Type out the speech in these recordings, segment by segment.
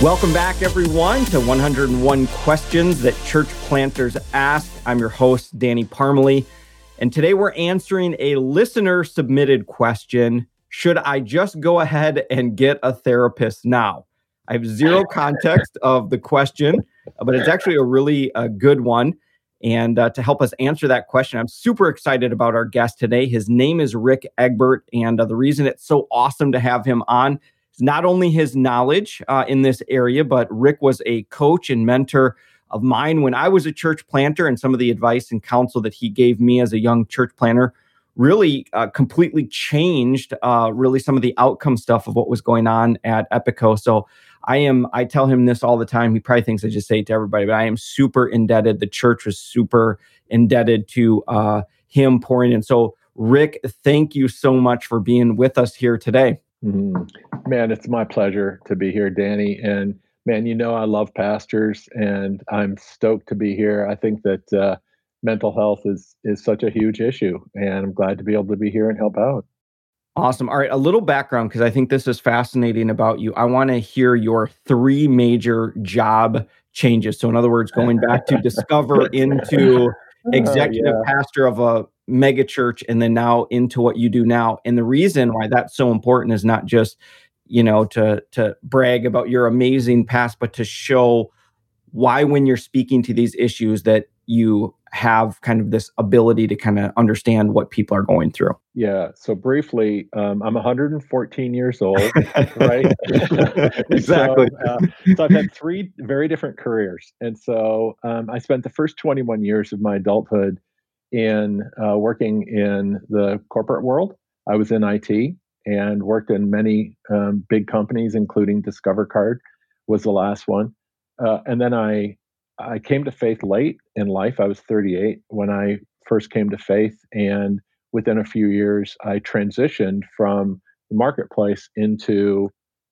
Welcome back, everyone, to 101 Questions That Church Planters Ask. I'm your host, Danny Parmalee, and today we're answering a listener submitted question Should I just go ahead and get a therapist now? I have zero context of the question, but it's actually a really uh, good one. And uh, to help us answer that question, I'm super excited about our guest today. His name is Rick Egbert. And uh, the reason it's so awesome to have him on not only his knowledge uh, in this area, but Rick was a coach and mentor of mine when I was a church planter, and some of the advice and counsel that he gave me as a young church planter really uh, completely changed uh, really some of the outcome stuff of what was going on at Epico. So I am, I tell him this all the time. He probably thinks I just say it to everybody, but I am super indebted. The church was super indebted to uh, him pouring in. So, Rick, thank you so much for being with us here today. Mm-hmm. Man, it's my pleasure to be here, Danny. And man, you know I love pastors, and I'm stoked to be here. I think that uh, mental health is is such a huge issue, and I'm glad to be able to be here and help out. Awesome. All right, a little background because I think this is fascinating about you. I want to hear your three major job changes. So, in other words, going back to discover into executive uh, yeah. pastor of a mega church and then now into what you do now. And the reason why that's so important is not just, you know, to to brag about your amazing past, but to show why when you're speaking to these issues that you have kind of this ability to kind of understand what people are going through. Yeah. So briefly, um, I'm 114 years old, right? exactly. so, uh, so, I've had three very different careers, and so um, I spent the first 21 years of my adulthood in uh, working in the corporate world. I was in IT and worked in many um, big companies, including Discover Card was the last one. Uh, and then I I came to faith late in life. I was 38 when I first came to faith, and within a few years, I transitioned from the marketplace into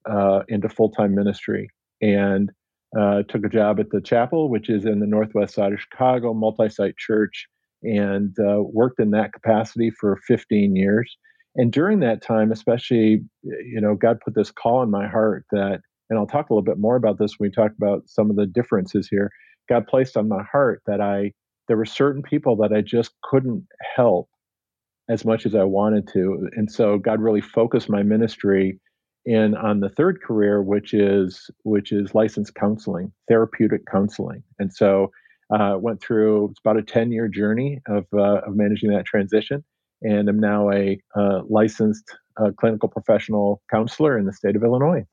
uh, into full time ministry and uh, took a job at the chapel, which is in the northwest side of Chicago, multi site church and uh, worked in that capacity for 15 years. And during that time, especially, you know, God put this call in my heart that, and I'll talk a little bit more about this when we talk about some of the differences here. God placed on my heart that I, there were certain people that I just couldn't help as much as I wanted to. And so God really focused my ministry in on the third career, which is which is licensed counseling, therapeutic counseling. And so uh, went through it's about a 10 year journey of, uh, of managing that transition and i'm now a uh, licensed uh, clinical professional counselor in the state of illinois.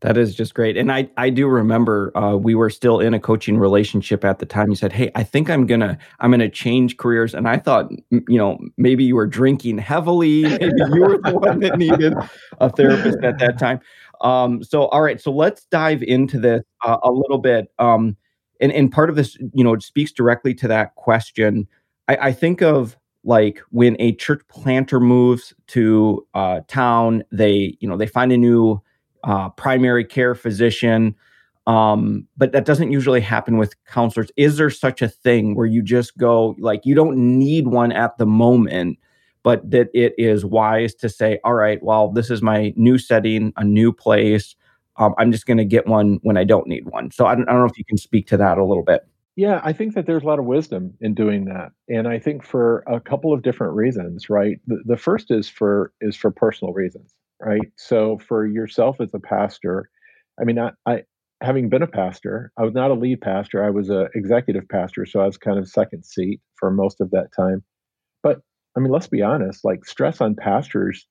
That is just great and i i do remember uh, we were still in a coaching relationship at the time. You said hey i think i'm gonna i'm gonna change careers and i thought you know maybe you were drinking heavily maybe you were the one that needed a therapist at that time. Um, so all right so let's dive into this uh, a little bit. Um, and and part of this you know it speaks directly to that question. I, I think of like when a church planter moves to uh, town they you know they find a new uh, primary care physician um, but that doesn't usually happen with counselors. Is there such a thing where you just go like you don't need one at the moment but that it is wise to say all right well this is my new setting a new place um, I'm just going to get one when I don't need one. So I don't, I don't know if you can speak to that a little bit. Yeah, I think that there's a lot of wisdom in doing that, and I think for a couple of different reasons. Right, the, the first is for is for personal reasons. Right, so for yourself as a pastor, I mean, I, I having been a pastor, I was not a lead pastor. I was a executive pastor, so I was kind of second seat for most of that time. But I mean, let's be honest. Like stress on pastors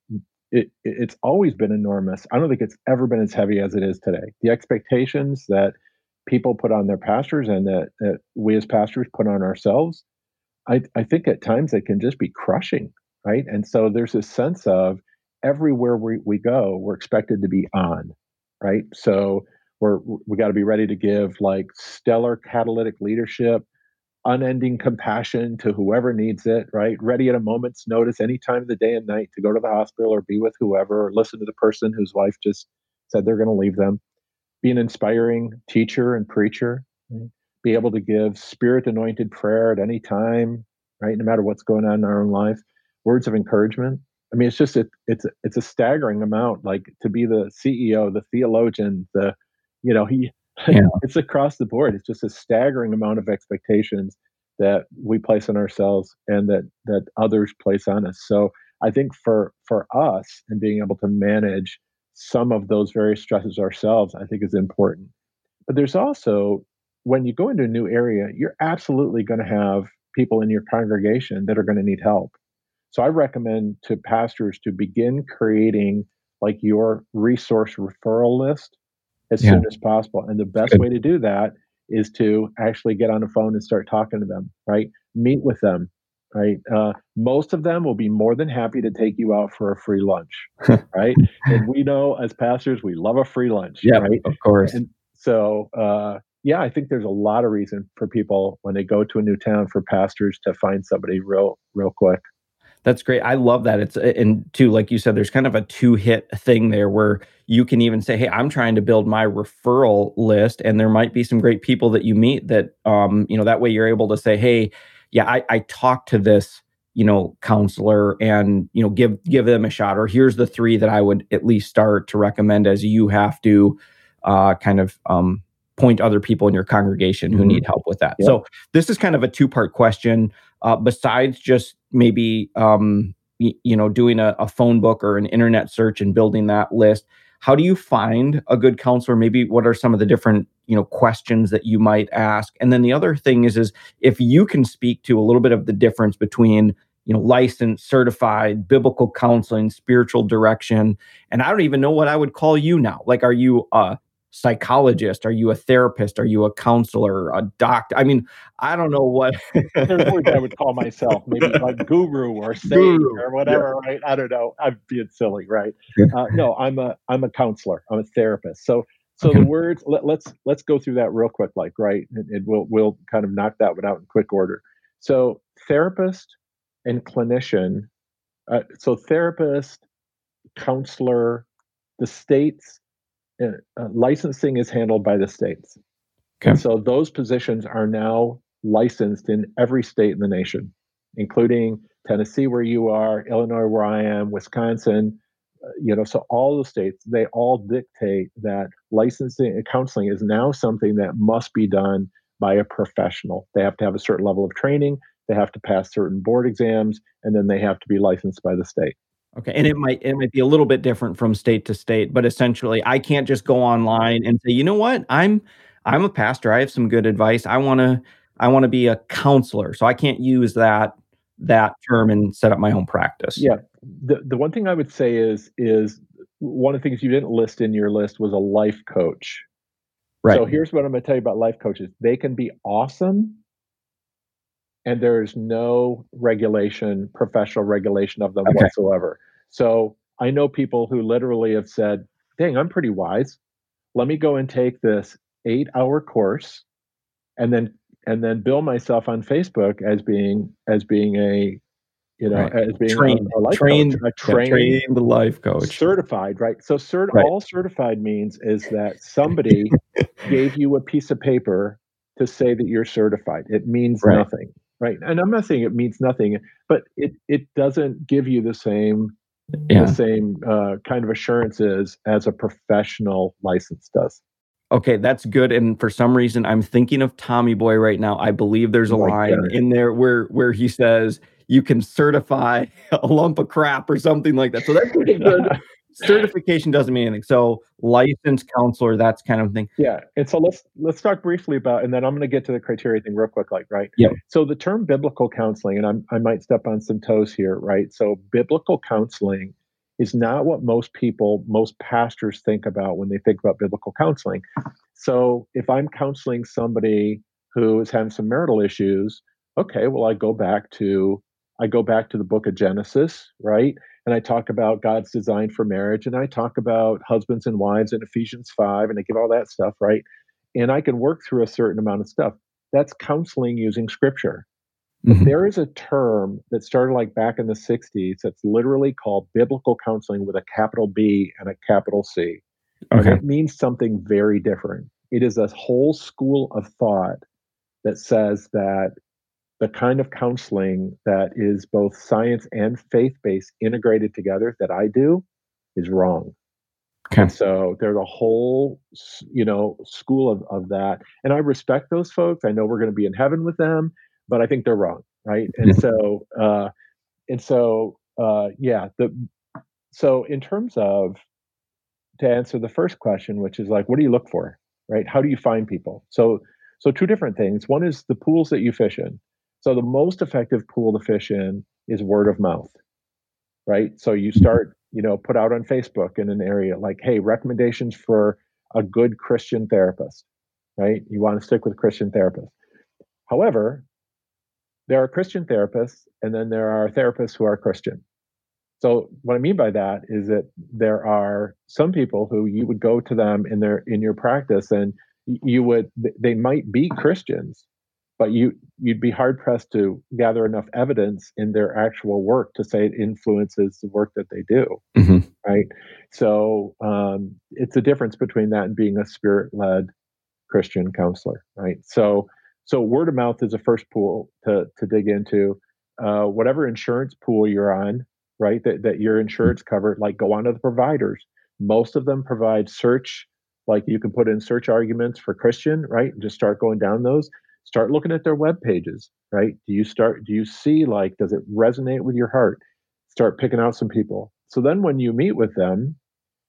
it, it's always been enormous. I don't think it's ever been as heavy as it is today. The expectations that people put on their pastors and that, that we as pastors put on ourselves, I, I think at times it can just be crushing, right? And so there's this sense of everywhere we, we go, we're expected to be on, right? So we're we got to be ready to give like stellar catalytic leadership unending compassion to whoever needs it, right? Ready at a moment's notice, any time of the day and night to go to the hospital or be with whoever or listen to the person whose wife just said they're going to leave them. Be an inspiring teacher and preacher. Be able to give spirit anointed prayer at any time, right? No matter what's going on in our own life. Words of encouragement. I mean, it's just it, it's it's a staggering amount. Like to be the CEO, the theologian, the You know, he yeah. it's across the board. It's just a staggering amount of expectations that we place on ourselves and that that others place on us. So I think for for us and being able to manage some of those various stresses ourselves, I think is important. But there's also when you go into a new area, you're absolutely going to have people in your congregation that are going to need help. So I recommend to pastors to begin creating like your resource referral list as yeah. soon as possible. And the best way to do that is to actually get on the phone and start talking to them, right? Meet with them, right? Uh, most of them will be more than happy to take you out for a free lunch, right? and we know as pastors, we love a free lunch, yeah, right? Of course. And so, uh, yeah, I think there's a lot of reason for people when they go to a new town for pastors to find somebody real, real quick. That's great. I love that. It's and too, like you said, there's kind of a two hit thing there where you can even say, "Hey, I'm trying to build my referral list," and there might be some great people that you meet that, um, you know, that way you're able to say, "Hey, yeah, I, I talked to this, you know, counselor, and you know, give give them a shot." Or here's the three that I would at least start to recommend as you have to, uh, kind of um, point other people in your congregation who mm-hmm. need help with that. Yeah. So this is kind of a two part question. Uh, besides just maybe um, y- you know doing a, a, phone book or an internet search and building that list, how do you find a good counselor? Maybe what are some of the different you know questions that you might ask? And then the other thing is is if you can speak to a little bit of the difference between you know licensed certified biblical counseling spiritual direction and i don't even know what i would call you now like are you a psychologist? Are you a therapist? Are you a counselor, a doctor? I mean, I don't know what. There's words I would call myself, maybe like guru or sage guru. or whatever, yeah. right? I don't know. I'm being silly, right? Uh, no, I'm a I'm a counselor. I'm a therapist. So so okay. the words let, us let's, let's go through that real quick, like right, and, and we'll we'll kind of knock that one out in quick order. So therapist and clinician. Uh, so therapist, counselor, the states uh, licensing is handled by the states. Okay. And so those positions are now licensed in every state in the nation, including Tennessee, where you are, Illinois, where I am, Wisconsin. Uh, you know, so all the states they all dictate that licensing and counseling is now something that must be done by a professional. They have to have a certain level of training. They have to pass certain board exams, and then they have to be licensed by the state. Okay, and it might it might be a little bit different from state to state, but essentially, I can't just go online and say, you know what, I'm I'm a pastor. I have some good advice. I want to I want to be a counselor, so I can't use that that term and set up my own practice. Yeah, the the one thing I would say is is one of the things you didn't list in your list was a life coach. Right. So here's what I'm going to tell you about life coaches. They can be awesome and there's no regulation, professional regulation of them okay. whatsoever. So I know people who literally have said, dang, I'm pretty wise. Let me go and take this eight hour course and then and then bill myself on Facebook as being as being a you know right. as being trained, a, a life trained, coach, a trained, yeah, trained life coach, certified, right? So cert, right. all certified means is that somebody gave you a piece of paper to say that you're certified. It means right. nothing right? And I'm not saying it means nothing, but it it doesn't give you the same yeah. the same uh, kind of assurances as a professional license does. Okay, that's good. And for some reason, I'm thinking of Tommy Boy right now. I believe there's a oh line in there where where he says you can certify a lump of crap or something like that. So that's pretty good certification doesn't mean anything. So licensed counselor, that's kind of thing. Yeah. And so let's let's talk briefly about, and then I'm going to get to the criteria thing real quick, like right. Yeah. So the term biblical counseling, and I'm, I might step on some toes here, right? So biblical counseling is not what most people, most pastors think about when they think about biblical counseling. So if I'm counseling somebody who is having some marital issues, okay, well I go back to I go back to the book of Genesis, right? and I talk about God's design for marriage, and I talk about husbands and wives in Ephesians 5, and I give all that stuff, right? And I can work through a certain amount of stuff. That's counseling using scripture. Mm-hmm. There is a term that started like back in the 60s that's literally called biblical counseling with a capital B and a capital C. Okay. It means something very different. It is a whole school of thought that says that the kind of counseling that is both science and faith based integrated together that I do is wrong. Okay. And so there's a whole, you know, school of, of that. And I respect those folks. I know we're going to be in heaven with them, but I think they're wrong. Right. And so, uh, and so, uh, yeah, the, so in terms of, to answer the first question, which is like, what do you look for? Right. How do you find people? So, so two different things. One is the pools that you fish in. So the most effective pool to fish in is word of mouth. Right. So you mm-hmm. start you know, put out on Facebook in an area like, hey, recommendations for a good Christian therapist, right? You want to stick with Christian therapists. However, there are Christian therapists, and then there are therapists who are Christian. So what I mean by that is that there are some people who you would go to them in their in your practice, and you would they might be Christians, but you you'd be hard pressed to gather enough evidence in their actual work to say it influences the work that they do mm-hmm. right? So um, it's a difference between that and being a spirit-led christian counselor right? So so word of mouth is a first pool to to dig into. Uh, whatever insurance pool you're on right that, that your insurance covered like go on to the providers. Most of them provide search like you can put in search arguments for christian right? And just start going down those start looking at their web pages right? Do you start do you see like does it resonate with your heart? Start picking out some people. So then when you meet with them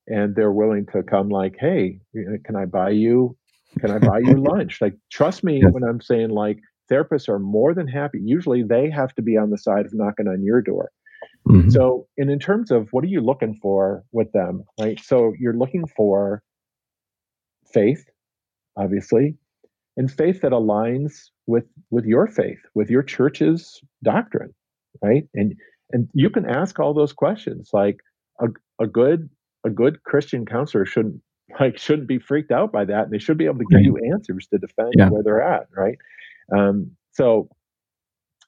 and they're willing to come like hey can i buy you can i buy you lunch? Like trust me when i'm saying like therapists are more than happy. Usually they have to be on the side of knocking on your door. Mm-hmm. so and in terms of what are you looking for with them right? So you're looking for faith obviously and faith that aligns with with your faith with your church's doctrine right and and you can ask all those questions like a, a good a good christian counselor shouldn't like shouldn't be freaked out by that and they should be able to give right. you answers to defend yeah. where they're at right um, so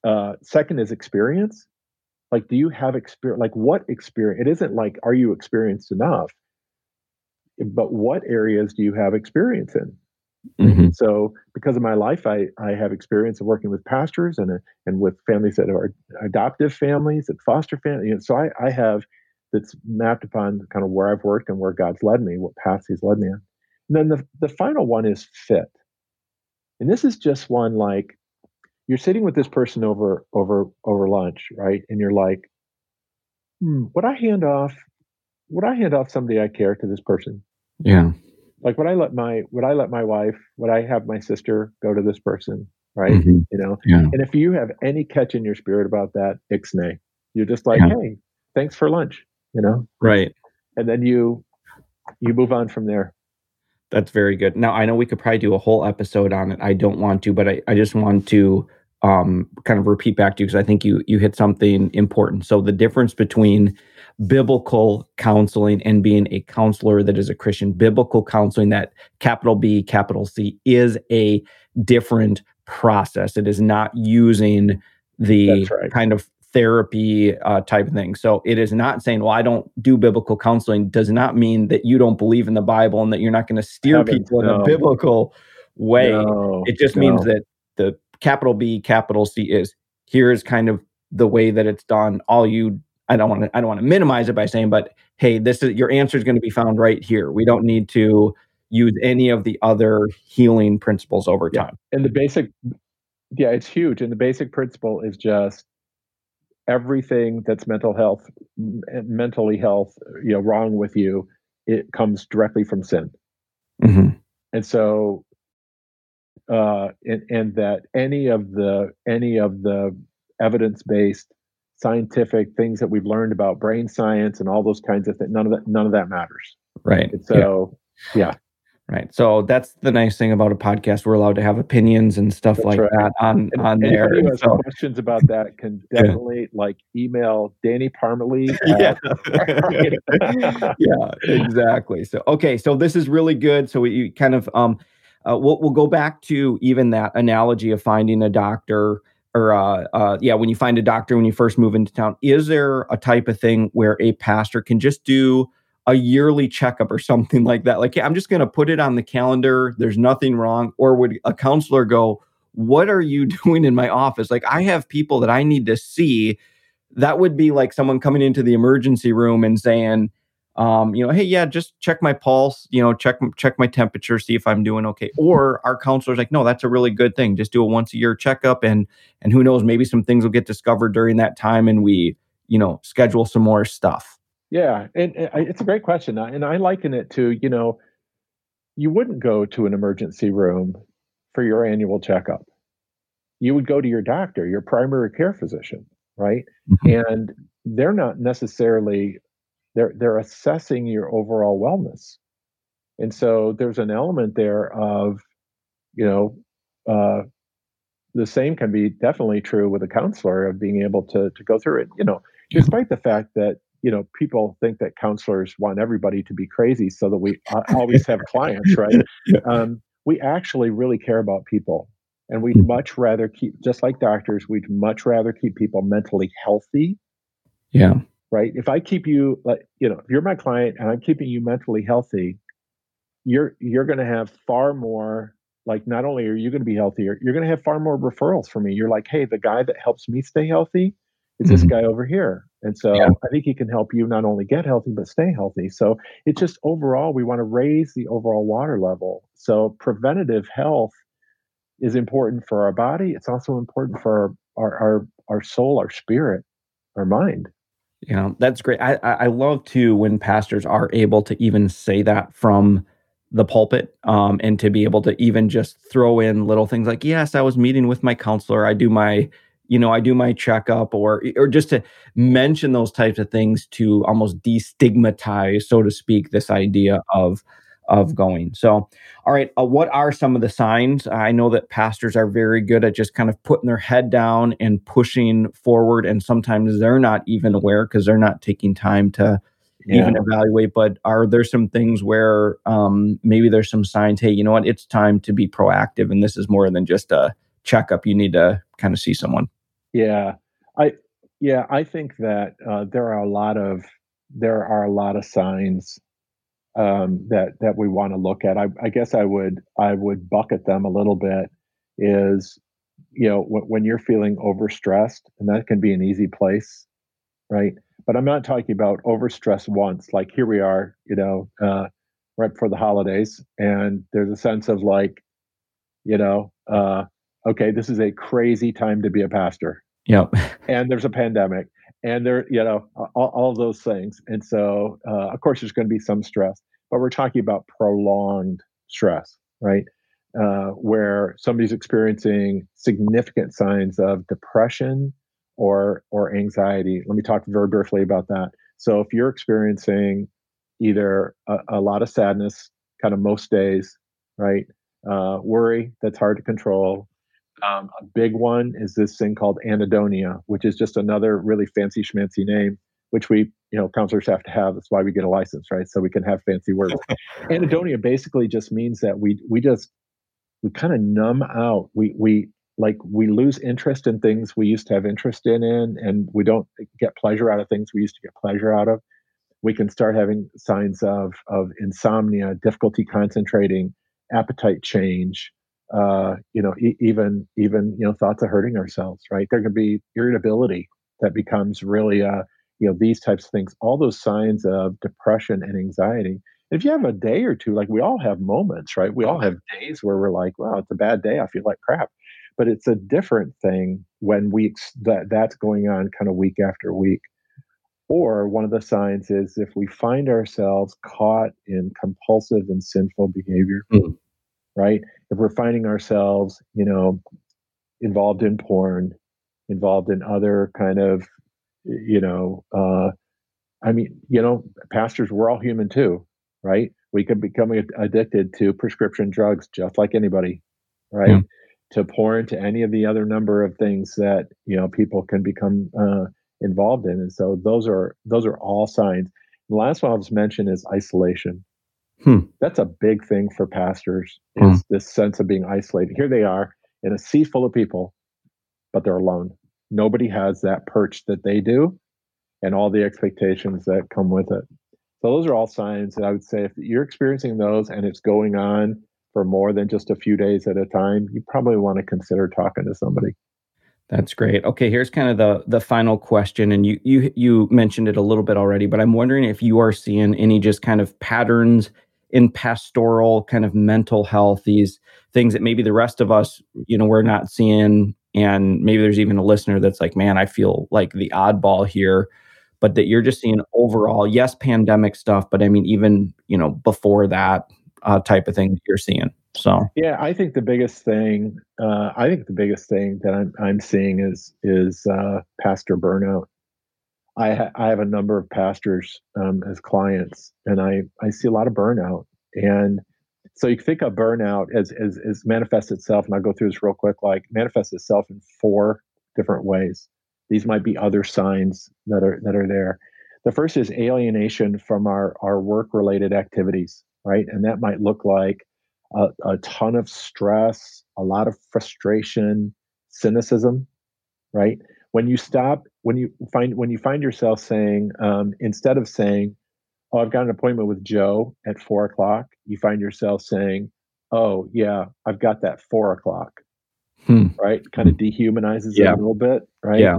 uh, second is experience like do you have experience like what experience it isn't like are you experienced enough but what areas do you have experience in Mm-hmm. So, because of my life, I, I have experience of working with pastors and and with families that are adoptive families, and foster families. You know, so I, I have that's mapped upon kind of where I've worked and where God's led me, what paths He's led me on. And then the the final one is fit, and this is just one like you're sitting with this person over over over lunch, right? And you're like, hmm, would I hand off? Would I hand off somebody I care to this person? Yeah like would i let my would i let my wife would i have my sister go to this person right? Mm-hmm. you know? Yeah. and if you have any catch in your spirit about that ixnay you're just like yeah. hey thanks for lunch you know? Right. And then you you move on from there. That's very good. Now i know we could probably do a whole episode on it. I don't want to but i, I just want to um, kind of repeat back to you because i think you you hit something important so the difference between biblical counseling and being a counselor that is a Christian. Biblical counseling, that capital B, capital C, is a different process. It is not using the right. kind of therapy uh, type of thing. So it is not saying, well, I don't do biblical counseling, does not mean that you don't believe in the Bible and that you're not going to steer people no. in a biblical way. No, it just no. means that the capital B, capital C is here is kind of the way that it's done. All you I don't want to I don't want to minimize it by saying, but hey, this is your answer is going to be found right here. We don't need to use any of the other healing principles over yeah. time. And the basic yeah, it's huge. And the basic principle is just everything that's mental health mentally health, you know, wrong with you, it comes directly from sin. Mm-hmm. And so uh and, and that any of the any of the evidence-based scientific things that we've learned about brain science and all those kinds of things. None of that, none of that matters. Right. And so, yeah. yeah. Right. So that's the nice thing about a podcast. We're allowed to have opinions and stuff that's like right. that on, and on there. Who has so, questions about that can definitely yeah. like email Danny Parmalee. yeah. yeah, exactly. So, okay. So this is really good. So we kind of, um, uh, we'll, we'll go back to even that analogy of finding a doctor or uh, uh, yeah, when you find a doctor when you first move into town, is there a type of thing where a pastor can just do a yearly checkup or something like that? Like, I'm just going to put it on the calendar. There's nothing wrong. Or would a counselor go, "What are you doing in my office? Like, I have people that I need to see." That would be like someone coming into the emergency room and saying, um, you know, hey, yeah, just check my pulse, you know, check check my temperature, see if I'm doing okay. Or our counselor's like, no, that's a really good thing. Just do a once a year checkup, and and who knows, maybe some things will get discovered during that time, and we, you know, schedule some more stuff. Yeah, and, and it's a great question, and I liken it to, you know, you wouldn't go to an emergency room for your annual checkup. You would go to your doctor, your primary care physician, right? Mm-hmm. And they're not necessarily they're they're assessing your overall wellness. And so there's an element there of you know uh, the same can be definitely true with a counselor of being able to to go through it you know despite the fact that you know people think that counselors want everybody to be crazy so that we always have clients right? Um, we actually really care about people and we'd mm-hmm. much rather keep just like doctors we'd much rather keep people mentally healthy yeah right? If I keep you like, you know, if you're my client and I'm keeping you mentally healthy, you're you're going to have far more like not only are you going to be healthier, you're going to have far more referrals for me. You're like, "Hey, the guy that helps me stay healthy is this mm-hmm. guy over here." And so yeah. I think he can help you not only get healthy but stay healthy. So it's just overall we want to raise the overall water level. So preventative health is important for our body. It's also important for our our our, our soul, our spirit, our mind. You know, that's great. I, I love too when pastors are able to even say that from the pulpit um, and to be able to even just throw in little things like, yes, I was meeting with my counselor. I do my, you know, I do my checkup or, or just to mention those types of things to almost destigmatize, so to speak, this idea of, of going. So, all right, uh, what are some of the signs? I know that pastors are very good at just kind of putting their head down and pushing forward, and sometimes they're not even aware because they're not taking time to yeah. even evaluate. But are there some things where um, maybe there's some signs? Hey, you know what? It's time to be proactive, and this is more than just a checkup. You need to kind of see someone. Yeah, I yeah I think that uh, there are a lot of there are a lot of signs um, that that we want to look at. I, I, guess I would I would bucket them a little bit. Is you know w- when you're feeling overstressed, and that can be an easy place, right? But I'm not talking about overstress once. Like here we are, you know, uh, right before the holidays, and there's a sense of like, you know, uh, okay, this is a crazy time to be a pastor. Yep. and there's a pandemic, and there, you know, all, all those things. And so, uh, of course, there's going to be some stress, but we're talking about prolonged stress, right? Uh, where somebody's experiencing significant signs of depression or or anxiety. Let me talk very briefly about that. So, if you're experiencing either a, a lot of sadness, kind of most days, right? Uh, worry that's hard to control, um, a big one is this thing called anhedonia, which is just another really fancy schmancy name, which we, you know, counselors have to have. That's why we get a license, right? So we can have fancy words. anhedonia basically just means that we we just we kind of numb out. We we like we lose interest in things we used to have interest in, in, and we don't get pleasure out of things we used to get pleasure out of. We can start having signs of of insomnia, difficulty concentrating, appetite change, uh, you know, e- even even you know thoughts of hurting ourselves. Right? There can be irritability that becomes really, uh, you know, these types of things. All those signs of depression and anxiety. If you have a day or two, like we all have moments, right? We all have days where we're like, "Wow, it's a bad day. I feel like crap." But it's a different thing when weeks that that's going on kind of week after week. Or one of the signs is if we find ourselves caught in compulsive and sinful behavior, mm right? If we're finding ourselves, you know, involved in porn, involved in other kind of, you know, uh, I mean, you know, pastors, we're all human too, right? We could become addicted to prescription drugs just like anybody, right? To porn, to any of the other number of things that you know people can become uh, involved in, and so those are those are all signs. The last one I'll just mention is isolation. Hmm. That's a big thing for pastors is hmm. this sense of being isolated. Here they are in a sea full of people, but they're alone. Nobody has that perch that they do and all the expectations that come with it. So those are all signs that I would say if you're experiencing those and it's going on for more than just a few days at a time, you probably want to consider talking to somebody. That's great. Okay, here's kind of the the final question, and you you you mentioned it a little bit already, but I'm wondering if you are seeing any just kind of patterns in pastoral kind of mental health, these things that maybe the rest of us, you know, we're not seeing, and maybe there's even a listener that's like, man, I feel like the oddball here, but that you're just seeing overall, yes, pandemic stuff, but I mean, even you know, before that uh, type of thing that you're seeing. So yeah, I think the biggest thing, uh, I think the biggest thing that I'm I'm seeing is is uh, pastor burnout. I ha- I have a number of pastors um, as clients, and I I see a lot of burnout. And so you think of burnout as as as manifests itself, and I'll go through this real quick. Like manifests itself in four different ways. These might be other signs that are that are there. The first is alienation from our our work related activities, right? And that might look like a, a ton of stress, a lot of frustration, cynicism, right? When you stop, when you find when you find yourself saying, um, instead of saying, "Oh, I've got an appointment with Joe at four o'clock," you find yourself saying, "Oh, yeah, I've got that four o'clock." Hmm. Right? Kind of dehumanizes yeah. it a little bit, right? Yeah.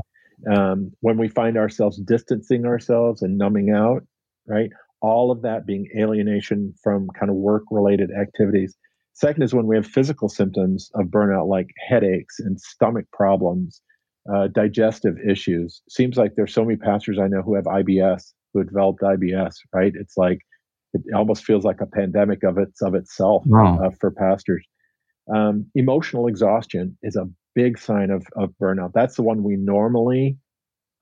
Um, when we find ourselves distancing ourselves and numbing out, right? All of that being alienation from kind of work related activities. Second is when we have physical symptoms of burnout, like headaches and stomach problems, uh, digestive issues. Seems like there's so many pastors I know who have IBS, who have developed IBS. Right? It's like it almost feels like a pandemic of its of itself wow. uh, for pastors. Um, emotional exhaustion is a big sign of of burnout. That's the one we normally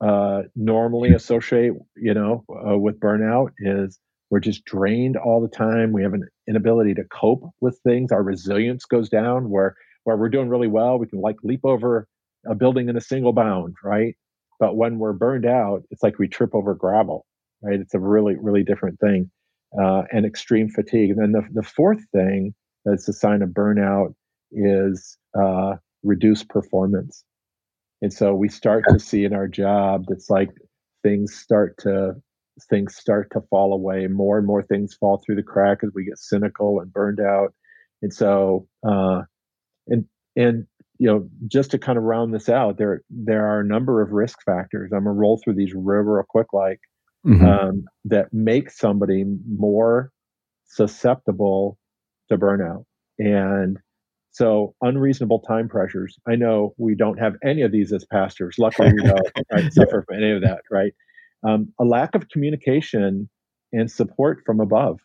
uh, normally associate, you know, uh, with burnout is we're just drained all the time. We have an inability to cope with things. Our resilience goes down where where we're doing really well, we can like leap over a building in a single bound, right? But when we're burned out, it's like we trip over gravel, right? It's a really, really different thing. Uh, and extreme fatigue. And then the, the fourth thing that's a sign of burnout is uh, reduced performance. And so we start to see in our job that's like things start to things start to fall away. More and more things fall through the crack as we get cynical and burned out. And so, uh, and and you know, just to kind of round this out, there there are a number of risk factors. I'm gonna roll through these real, real quick, like mm-hmm. um, that make somebody more susceptible to burnout. And so, unreasonable time pressures. I know we don't have any of these as pastors. Luckily, we don't right, suffer from any of that, right? um, a lack of communication and support from above.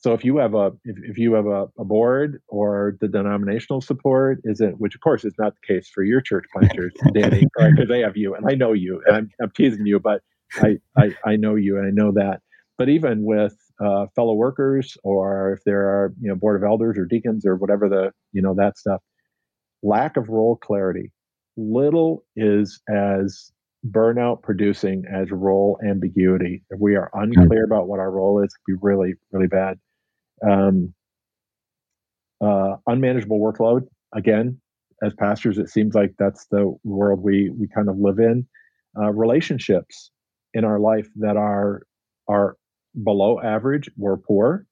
So if you have a if, if you have a, a board or the denominational support isn't, which of course is not the case for your church planters, Danny, right? Because they have you, and I know you, and I'm, I'm teasing you, but I, I I know you, and I know that. But even with uh, fellow workers, or if there are you know board of elders or deacons or whatever the you know that stuff, lack of role clarity. Little is as burnout producing as role ambiguity. If we are unclear about what our role is, it can be really, really bad. Um, uh, unmanageable workload. Again, as pastors, it seems like that's the world we we kind of live in. Uh, relationships in our life that are are below average or poor,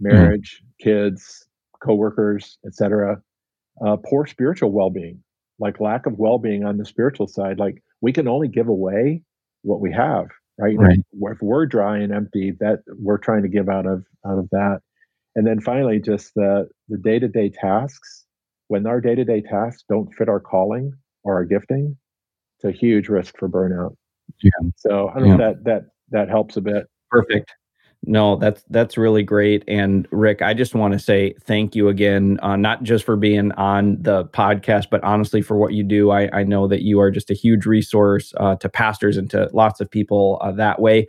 marriage, mm. kids, coworkers, etc. Uh, poor spiritual well-being, like lack of well-being on the spiritual side, like we can only give away what we have, right? right. If we're dry and empty, that we're trying to give out of out of that. And then finally, just the the day to day tasks. When our day to day tasks don't fit our calling or our gifting, it's a huge risk for burnout. Yeah. So I don't yeah. know that that that helps a bit. Perfect. No, that's that's really great. And Rick, I just want to say thank you again, uh, not just for being on the podcast, but honestly for what you do. I, I know that you are just a huge resource uh, to pastors and to lots of people uh, that way.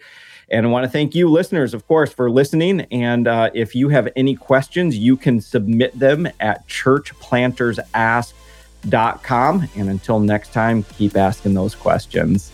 And I want to thank you, listeners, of course, for listening. And uh, if you have any questions, you can submit them at churchplantersask.com. And until next time, keep asking those questions.